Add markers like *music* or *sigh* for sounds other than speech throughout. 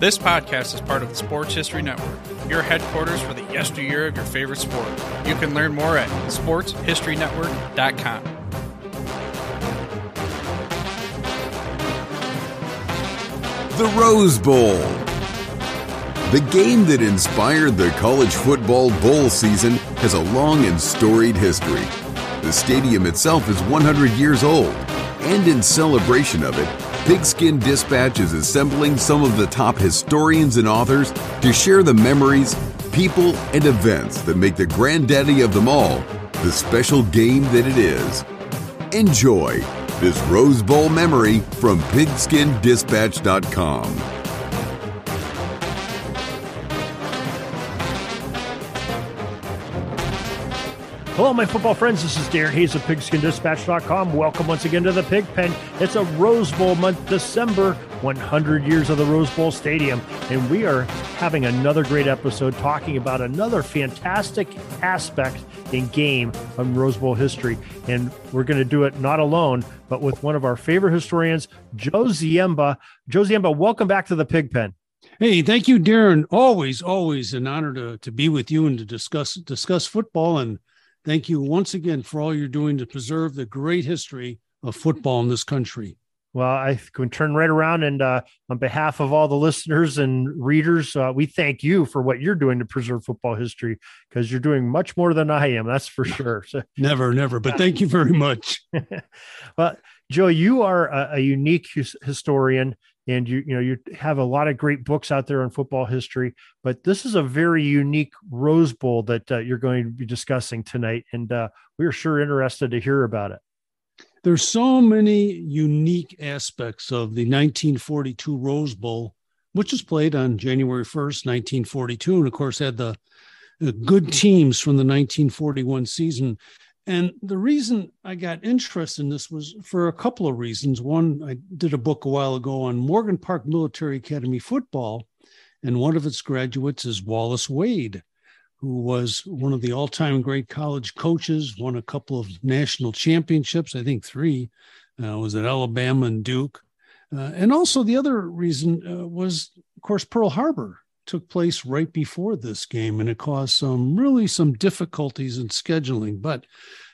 This podcast is part of the Sports History Network, your headquarters for the yesteryear of your favorite sport. You can learn more at sportshistorynetwork.com. The Rose Bowl. The game that inspired the college football bowl season has a long and storied history. The stadium itself is 100 years old, and in celebration of it, Pigskin Dispatch is assembling some of the top historians and authors to share the memories, people, and events that make the granddaddy of them all the special game that it is. Enjoy this Rose Bowl memory from pigskindispatch.com. Hello, my football friends. This is Darren Hayes of PigskinDispatch.com. Welcome once again to the Pigpen. It's a Rose Bowl month, December, 100 years of the Rose Bowl Stadium. And we are having another great episode talking about another fantastic aspect in game of Rose Bowl history. And we're going to do it not alone, but with one of our favorite historians, Joe Ziemba. Joe Ziemba, welcome back to the Pigpen. Hey, thank you, Darren. Always, always an honor to, to be with you and to discuss discuss football and Thank you once again for all you're doing to preserve the great history of football in this country. Well, I can turn right around and uh, on behalf of all the listeners and readers, uh, we thank you for what you're doing to preserve football history because you're doing much more than I am. That's for sure. So, *laughs* never, never. But thank you very much. *laughs* well, Joe, you are a, a unique historian and you you know you have a lot of great books out there on football history but this is a very unique rose bowl that uh, you're going to be discussing tonight and uh, we're sure interested to hear about it. There's so many unique aspects of the 1942 rose bowl which was played on january 1st 1942 and of course had the, the good teams from the 1941 season and the reason I got interested in this was for a couple of reasons. One, I did a book a while ago on Morgan Park Military Academy football, and one of its graduates is Wallace Wade, who was one of the all time great college coaches, won a couple of national championships, I think three, uh, was at Alabama and Duke. Uh, and also, the other reason uh, was, of course, Pearl Harbor took place right before this game, and it caused some really some difficulties in scheduling. But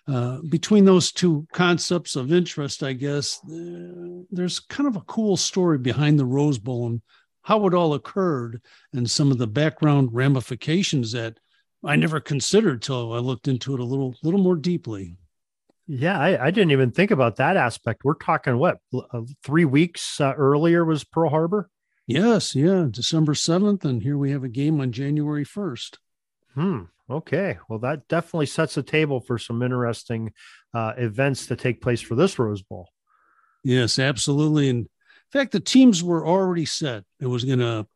uh, between those two concepts of interest, I guess there's kind of a cool story behind the Rose Bowl and how it all occurred, and some of the background ramifications that I never considered till I looked into it a little little more deeply. Yeah, I, I, didn't even think about that aspect. We're talking what uh, three weeks uh, earlier was Pearl Harbor. Yes, yeah, December 7th. And here we have a game on January 1st. Hmm. Okay. Well, that definitely sets the table for some interesting uh, events to take place for this Rose Bowl. Yes, absolutely. And in fact, the teams were already set. It was going to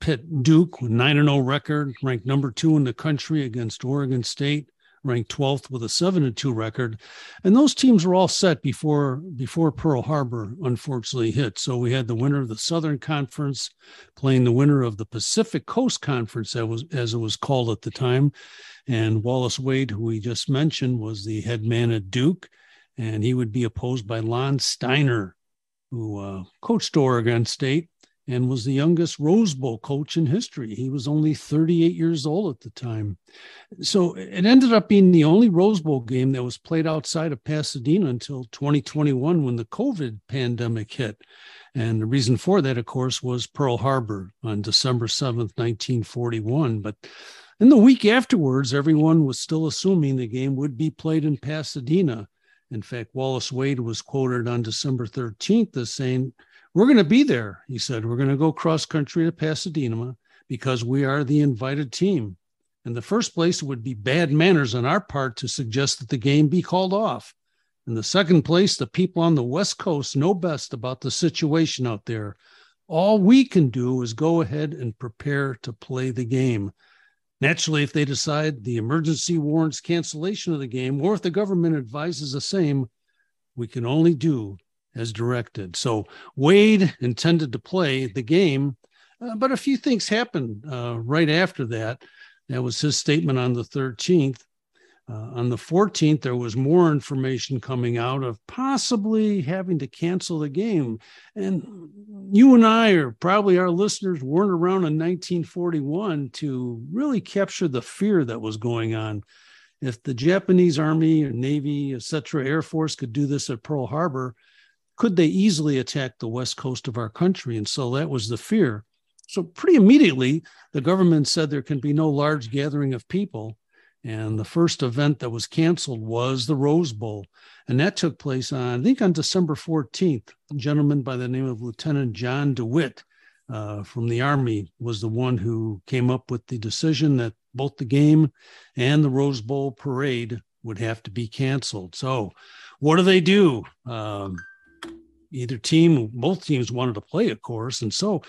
pit Duke with 9 0 record, ranked number two in the country against Oregon State ranked 12th with a 7 and 2 record. And those teams were all set before before Pearl Harbor unfortunately hit. So we had the winner of the Southern Conference playing the winner of the Pacific Coast Conference that was as it was called at the time. And Wallace Wade, who we just mentioned, was the head man at Duke, and he would be opposed by Lon Stiner, who uh, coached Oregon State and was the youngest Rose Bowl coach in history. He was only 38 years old at the time. So it ended up being the only Rose Bowl game that was played outside of Pasadena until 2021 when the COVID pandemic hit. And the reason for that, of course, was Pearl Harbor on December 7th, 1941. But in the week afterwards, everyone was still assuming the game would be played in Pasadena. In fact, Wallace Wade was quoted on December 13th as saying, we're going to be there, he said. We're going to go cross country to Pasadena because we are the invited team. In the first place, it would be bad manners on our part to suggest that the game be called off. In the second place, the people on the West Coast know best about the situation out there. All we can do is go ahead and prepare to play the game. Naturally, if they decide the emergency warrants cancellation of the game, or if the government advises the same, we can only do as directed. So Wade intended to play the game, uh, but a few things happened uh, right after that. That was his statement on the 13th. Uh, on the 14th, there was more information coming out of possibly having to cancel the game. And you and I, or probably our listeners, weren't around in 1941 to really capture the fear that was going on. If the Japanese Army or Navy, etc., Air Force could do this at Pearl Harbor, could they easily attack the west coast of our country? And so that was the fear. So, pretty immediately, the government said there can be no large gathering of people and the first event that was canceled was the Rose Bowl. And that took place on, I think, on December 14th. A gentleman by the name of Lieutenant John DeWitt uh, from the Army was the one who came up with the decision that both the game and the Rose Bowl parade would have to be canceled. So, what do they do? Um, either team, both teams wanted to play, of course. And so,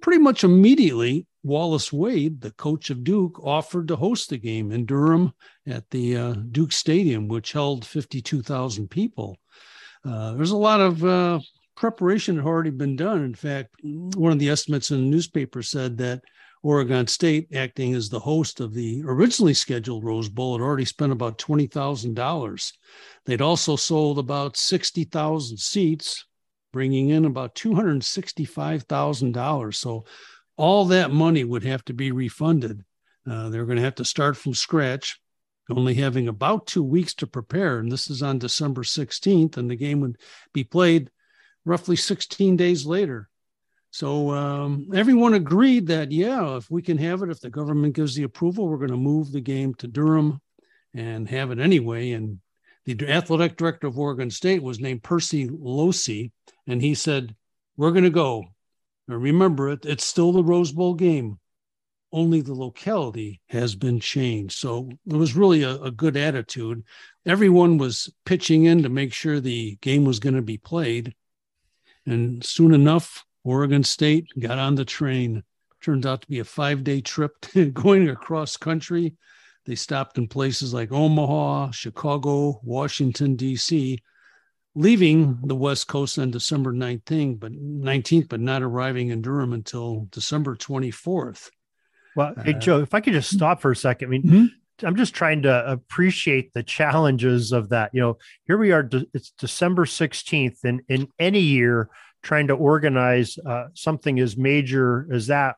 pretty much immediately, Wallace Wade, the coach of Duke, offered to host the game in Durham at the uh, Duke Stadium, which held 52,000 people. Uh, there's a lot of uh, preparation had already been done. In fact, one of the estimates in the newspaper said that Oregon State, acting as the host of the originally scheduled Rose Bowl, had already spent about $20,000. They'd also sold about 60,000 seats, bringing in about $265,000. So all that money would have to be refunded. Uh, they're going to have to start from scratch, only having about two weeks to prepare. And this is on December 16th, and the game would be played roughly 16 days later. So um, everyone agreed that, yeah, if we can have it, if the government gives the approval, we're going to move the game to Durham and have it anyway. And the athletic director of Oregon State was named Percy Locey, and he said, We're going to go. Now remember, it, it's still the Rose Bowl game, only the locality has been changed. So it was really a, a good attitude. Everyone was pitching in to make sure the game was going to be played. And soon enough, Oregon State got on the train. Turned out to be a five day trip *laughs* going across country. They stopped in places like Omaha, Chicago, Washington, D.C leaving the West Coast on December 19th, but 19th, but not arriving in Durham until December 24th. Well, hey, uh, Joe, if I could just stop for a second. I mean, mm-hmm. I'm just trying to appreciate the challenges of that. You know, here we are, it's December 16th, and in any year, trying to organize uh, something as major as that,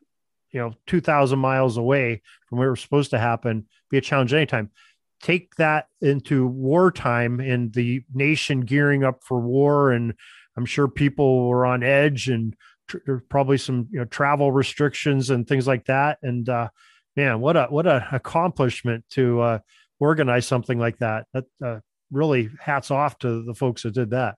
you know, 2,000 miles away from where it was supposed to happen, be a challenge anytime. Take that into wartime and the nation gearing up for war and i'm sure people were on edge and tr- there's probably some you know travel restrictions and things like that. And uh man what a what a accomplishment to uh organize something like that. That uh, really hats off to the folks that did that.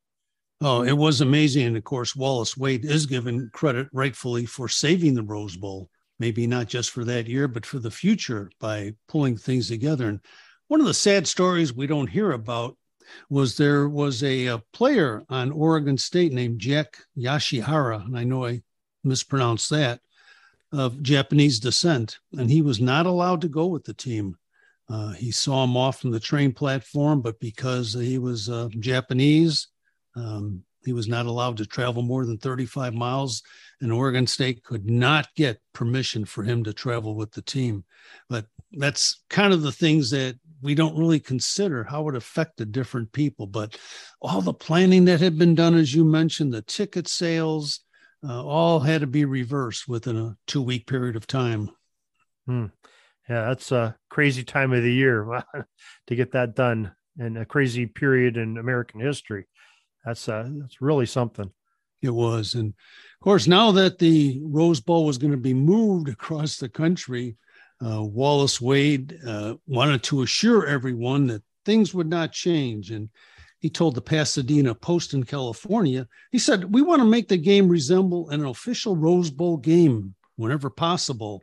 Oh, it was amazing. And of course, Wallace Wade is given credit rightfully for saving the Rose Bowl, maybe not just for that year, but for the future by pulling things together. And one of the sad stories we don't hear about was there was a, a player on Oregon State named Jack Yashihara, and I know I mispronounced that, of Japanese descent, and he was not allowed to go with the team. Uh, he saw him off from the train platform, but because he was uh, Japanese, um, he was not allowed to travel more than 35 miles, and Oregon State could not get permission for him to travel with the team. But that's kind of the things that we don't really consider how it affected different people. But all the planning that had been done, as you mentioned, the ticket sales, uh, all had to be reversed within a two week period of time. Hmm. Yeah, that's a crazy time of the year *laughs* to get that done and a crazy period in American history. That's uh, that's really something. It was, and of course, now that the Rose Bowl was going to be moved across the country, uh, Wallace Wade uh, wanted to assure everyone that things would not change. And he told the Pasadena Post in California, he said, We want to make the game resemble an official Rose Bowl game whenever possible.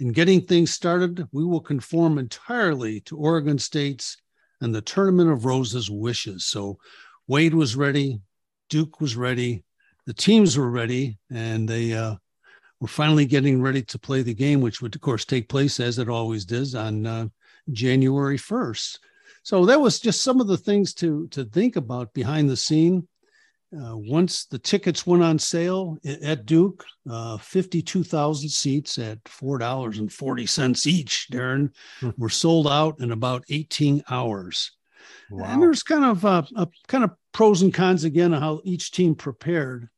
In getting things started, we will conform entirely to Oregon State's and the Tournament of Roses wishes. So Wade was ready, Duke was ready, the teams were ready, and they uh, were finally getting ready to play the game, which would, of course, take place as it always does on uh, January 1st. So that was just some of the things to to think about behind the scene. Uh, once the tickets went on sale at Duke, uh, 52,000 seats at $4.40 each, Darren, hmm. were sold out in about 18 hours. Wow. And there's kind of uh, a kind of pros and cons again of how each team prepared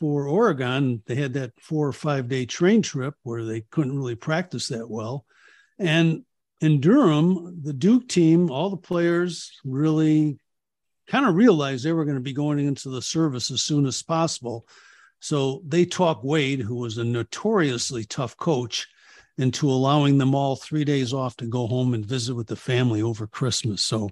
for Oregon. They had that four or five day train trip where they couldn't really practice that well. And in Durham, the Duke team, all the players really kind of realized they were going to be going into the service as soon as possible. So they talked Wade, who was a notoriously tough coach, into allowing them all three days off to go home and visit with the family over Christmas. So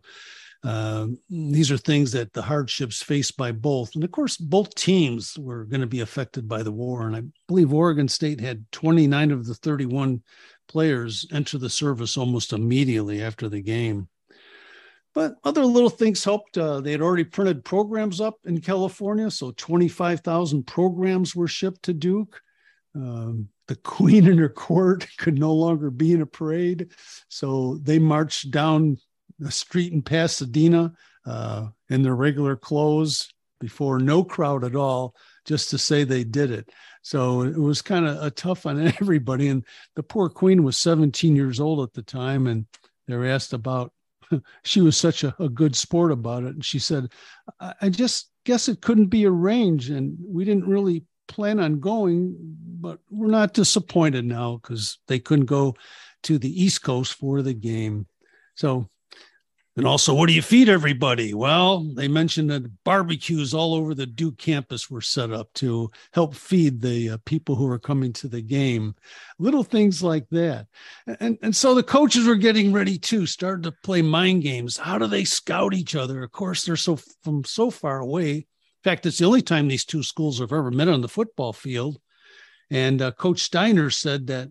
uh, these are things that the hardships faced by both. And of course, both teams were going to be affected by the war. And I believe Oregon State had 29 of the 31 players enter the service almost immediately after the game. But other little things helped. Uh, they had already printed programs up in California, so 25,000 programs were shipped to Duke. Um, the *laughs* queen and her court could no longer be in a parade, so they marched down the street in Pasadena uh, in their regular clothes before no crowd at all, just to say they did it. So it was kind of a tough on *laughs* everybody. And the poor queen was 17 years old at the time, and they were asked about *laughs* she was such a, a, good sport about it. And she said, I, I just guess it couldn't be arranged. And we didn't really plan on going, but we're not disappointed now because they couldn't go to the East Coast for the game. So and also, what do you feed everybody? Well, they mentioned that barbecues all over the Duke campus were set up to help feed the uh, people who were coming to the game. Little things like that. And, and so the coaches were getting ready too, started to play mind games. How do they scout each other? Of course, they're so from so far away. In fact, it's the only time these two schools have ever met on the football field. And uh, Coach Stiner said that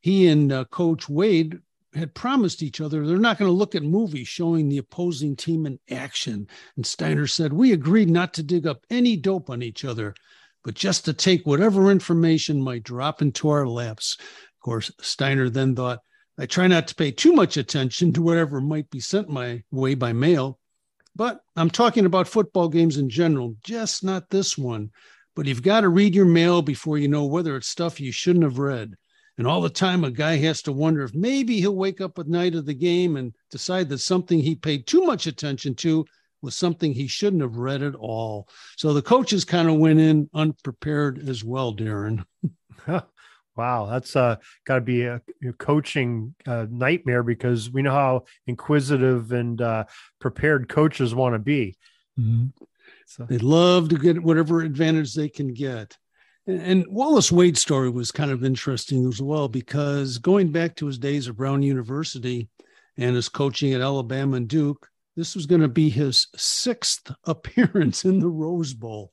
he and uh, Coach Wade had promised each other they're not going to look at movies showing the opposing team in action. And Stiner said, We agreed not to dig up any dope on each other, but just to take whatever information might drop into our laps. Of course, Stiner then thought, I try not to pay too much attention to whatever might be sent my way by mail, but I'm talking about football games in general, just not this one. But you've got to read your mail before you know whether it's stuff you shouldn't have read. And all the time, a guy has to wonder if maybe he'll wake up at night of the game and decide that something he paid too much attention to was something he shouldn't have read at all. So the coaches kind of went in unprepared as well, Darren. *laughs* wow, that's uh, got to be a, a coaching uh, nightmare because we know how inquisitive and uh, prepared coaches want to be. Mm-hmm. So. They love to get whatever advantage they can get. And Wallace Wade's story was kind of interesting as well because going back to his days at Brown University and his coaching at Alabama and Duke, this was going to be his sixth *laughs* appearance in the Rose Bowl,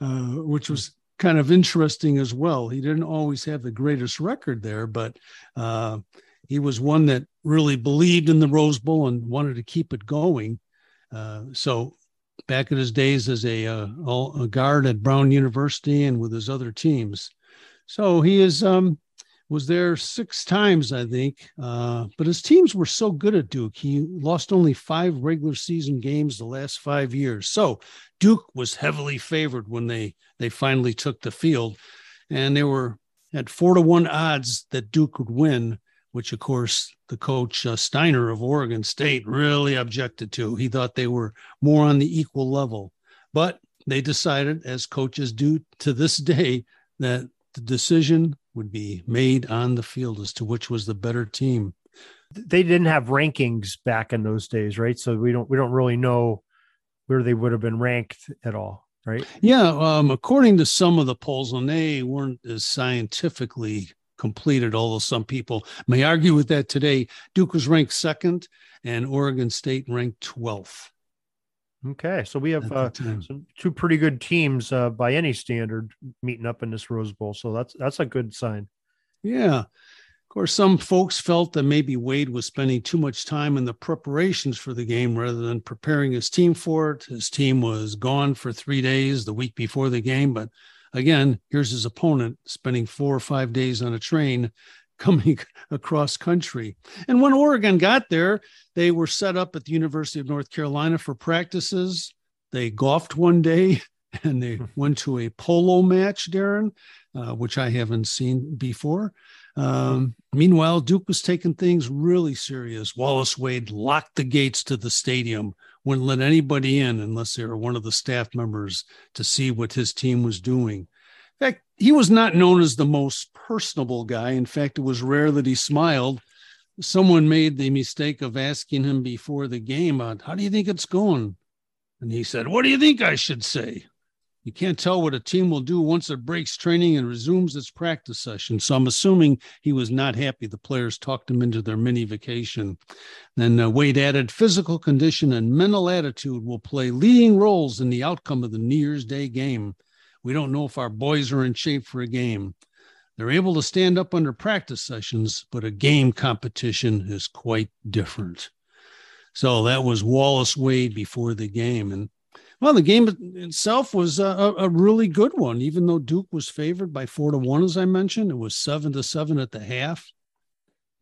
uh, which was kind of interesting as well. He didn't always have the greatest record there, but uh, he was one that really believed in the Rose Bowl and wanted to keep it going. Uh, so back in his days as a, uh, a guard at Brown University and with his other teams. So he is um, was there six times, I think. Uh, but his teams were so good at Duke, he lost only five regular season games the last five years. So Duke was heavily favored when they they finally took the field, and they were at four to one odds that Duke would win which of course the coach uh, Stiner of Oregon State really objected to. He thought they were more on the equal level. But they decided, as coaches do to this day, that the decision would be made on the field as to which was the better team. They didn't have rankings back in those days, right? So we don't we don't really know where they would have been ranked at all, right? Yeah, um, according to some of the polls, and they weren't as scientifically completed, although some people may argue with that today. Duke was ranked second and Oregon State ranked 12th. Okay, so we have uh, some, two pretty good teams uh, by any standard meeting up in this Rose Bowl, so that's that's a good sign. Yeah, of course, some folks felt that maybe Wade was spending too much time in the preparations for the game rather than preparing his team for it. His team was gone for three days the week before the game. But again, here's his opponent spending four or five days on a train *laughs* coming across country. And when Oregon got there, they were set up at the University of North Carolina for practices. They golfed one day *laughs* and they went to a polo match, Darren, uh, which I haven't seen before. Um, meanwhile, Duke was taking things really serious. Wallace Wade locked the gates to the stadium, wouldn't let anybody in unless they were one of the staff members to see what his team was doing. In fact, he was not known as the most personable guy. In fact, it was rare that he smiled. Someone made the mistake of asking him before the game, How do you think it's going? And he said, What do you think I should say? You can't tell what a team will do once it breaks training and resumes its practice session. So I'm assuming he was not happy the players talked him into their mini vacation. Then uh, Wade added physical condition and mental attitude will play leading roles in the outcome of the New Year's Day game. We don't know if our boys are in shape for a game. They're able to stand up under practice sessions, but a game competition is quite different. So that was Wallace Wade before the game. And well, the game itself was a, a, really good one, even though Duke was favored by four to one, as I mentioned. It was seven to seven at the half.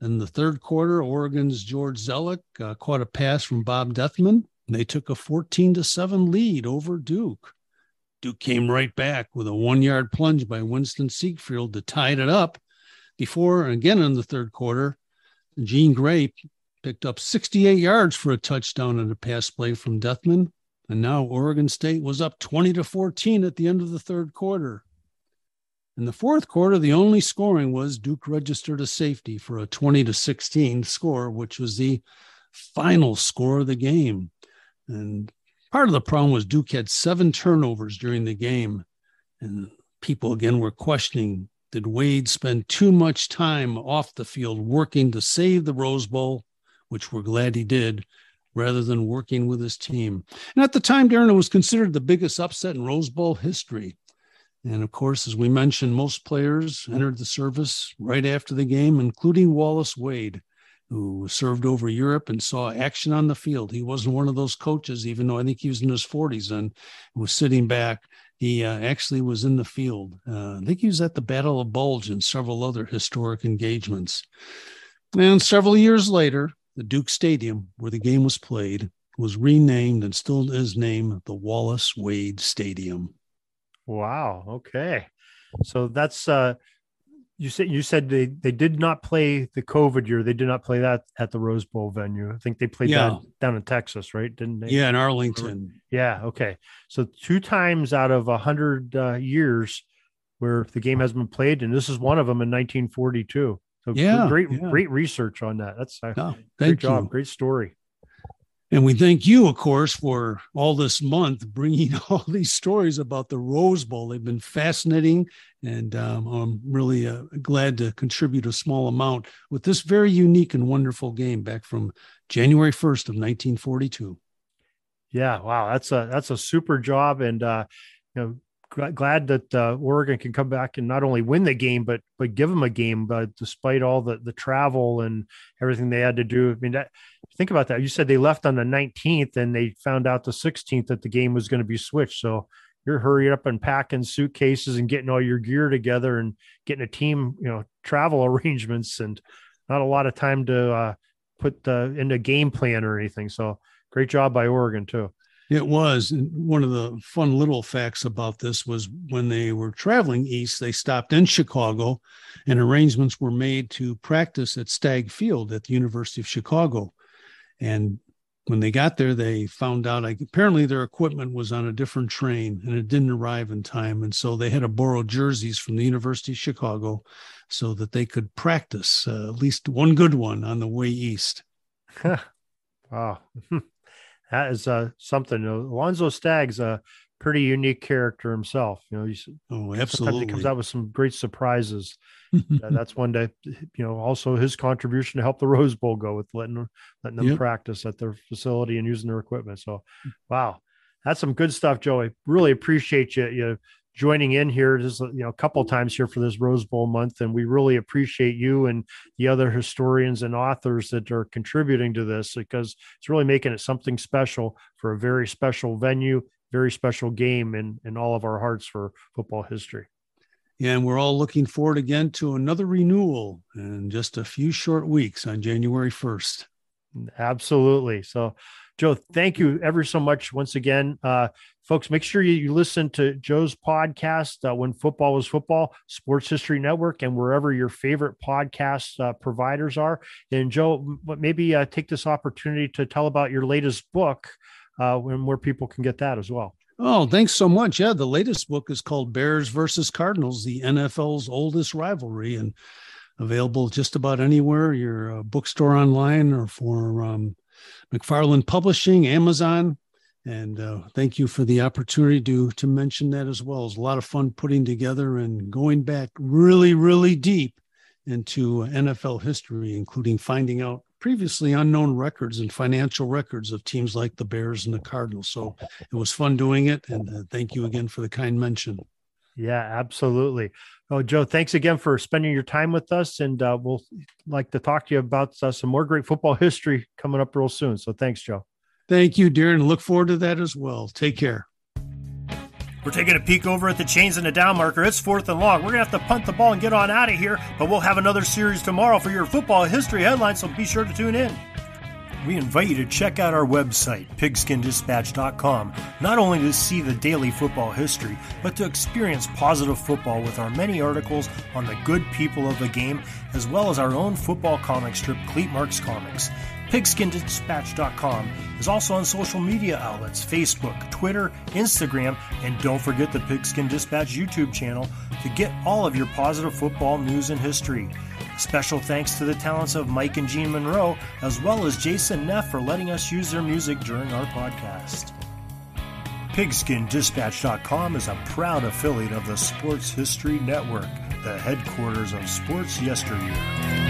In the third quarter, Oregon's George Zellick uh, caught a pass from Bob Dethman. And they took a 14 to 7 lead over Duke. Duke came right back with a one yard plunge by Winston Siegfried to tie it up before, again in the third quarter, Gene Gray picked up 68 yards for a touchdown and a pass play from Dethman. And now Oregon State was up 20 to 14 at the end of the third quarter. In the fourth quarter, the only scoring was Duke registered a safety for a 20 to 16 score, which was the final score of the game. And part of the problem was Duke had seven turnovers during the game. And people again were questioning did Wade spend too much time off the field working to save the Rose Bowl, which we're glad he did, rather than working with his team. And at the time, Darren, was considered the biggest upset in Rose Bowl history. And of course, as we mentioned, most players entered the service right after the game, including Wallace Wade, who served over Europe and saw action on the field. He wasn't one of those coaches, even though I think he was in his 40s and was sitting back. He uh, actually was in the field. Uh, I think he was at the Battle of Bulge and several other historic engagements. And several years later, the Duke Stadium, where the game was played, was renamed and still is named the Wallace Wade Stadium. Wow. Okay. So that's uh you said you said they they did not play the COVID year. They did not play that at the Rose Bowl venue. I think they played yeah. that down in Texas, right? Didn't they? Yeah, in Arlington. Yeah. Okay. So two times out of a hundred uh, years where the game has been played, and this is one of them in 1942. So yeah, great, yeah. great research on that. That's uh, oh, great job. You. Great story. And we thank you, of course, for all this month bringing *laughs* all these stories about the Rose Bowl. They've been fascinating, and um, I'm really uh, glad to contribute a small amount with this very unique and wonderful game back from January 1st of 1942. Yeah, wow, that's a that's a super job, and uh, you know, glad that uh, Oregon can come back and not only win the game, but but give them a game. But despite all the the travel and everything they had to do, I mean, that, think about that. You said they left on the 19th, and they found out the 16th that the game was going to be switched. So you're hurrying up and packing suitcases and getting all your gear together and getting a team, you know, travel *laughs* arrangements, and not a lot of time to uh, put uh, in a game plan or anything. So great job by Oregon too. It was. One of the fun little facts about this was when they were traveling east, they stopped in Chicago and arrangements were made to practice at Stagg Field at the University of Chicago. And when they got there, they found out like apparently their equipment was on a different train and it didn't arrive in time. And so they had to borrow jerseys from the University of Chicago so that they could practice uh, at least one good one on the way east. *laughs* wow. That is uh, something. Know, Alonzo Stagg's a pretty unique character himself. You know, he's oh, absolutely. he comes out with some great surprises. *laughs* uh, that's one day. You know, also his contribution to help the Rose Bowl go with letting letting them yep. practice at their facility and using their equipment. So, wow, that's some good stuff, Joey. Really appreciate you you joining in here just you know a couple times here for this Rose Bowl month, and we really appreciate you and the other historians and authors that are contributing to this because it's really making it something special for a very special venue, very special game in in all of our hearts for football history. Yeah, and we're all looking forward again to another renewal in just a few short weeks on January 1st. Absolutely. So, Joe, thank you ever so much once again. Uh, folks, make sure you, listen to Joe's podcast, uh, When Football Was Football, Sports History Network, and wherever your favorite podcast uh, providers are. And, Joe, maybe uh, take this opportunity to tell about your latest book uh, and where people can get that as well. Oh, thanks so much. Yeah, the latest book is called Bears versus Cardinals, the NFL's oldest rivalry, and available just about anywhere your uh, bookstore online or for um, McFarland Publishing, Amazon. And uh, thank you for the opportunity to to mention that as well. It's a lot of fun putting together and going back really, really deep into NFL history, including finding out previously unknown records and financial records of teams like the Bears and the Cardinals. So it was fun doing it. And uh, thank you again for the kind mention. Yeah, absolutely. Oh, Joe, thanks again for spending your time with us. And uh, we'll like to talk to you about uh, some more great football history coming up real soon. So thanks, Joe. Thank you, Darren. Look forward to that as well. Take care. We're taking a peek over at the chains and the down marker. It's fourth and long. We're going to have to punt the ball and get on out of here, but we'll have another series tomorrow for your football history headlines, so be sure to tune in. We invite you to check out our website, pigskindispatch.com, not only to see the daily football history, but to experience positive football with our many articles on the good people of the game, as well as our own football comic strip, Cleat Marks Comics. PigskinDispatch.com is also on social media outlets Facebook, Twitter, Instagram, and don't forget the Pigskin Dispatch YouTube channel to get all of your positive football news and history. Special thanks to the talents of Mike and Gene Monroe, as well as Jason Neff for letting us use their music during our podcast. PigskinDispatch.com is a proud affiliate of the Sports History Network, the headquarters of sports yesteryear.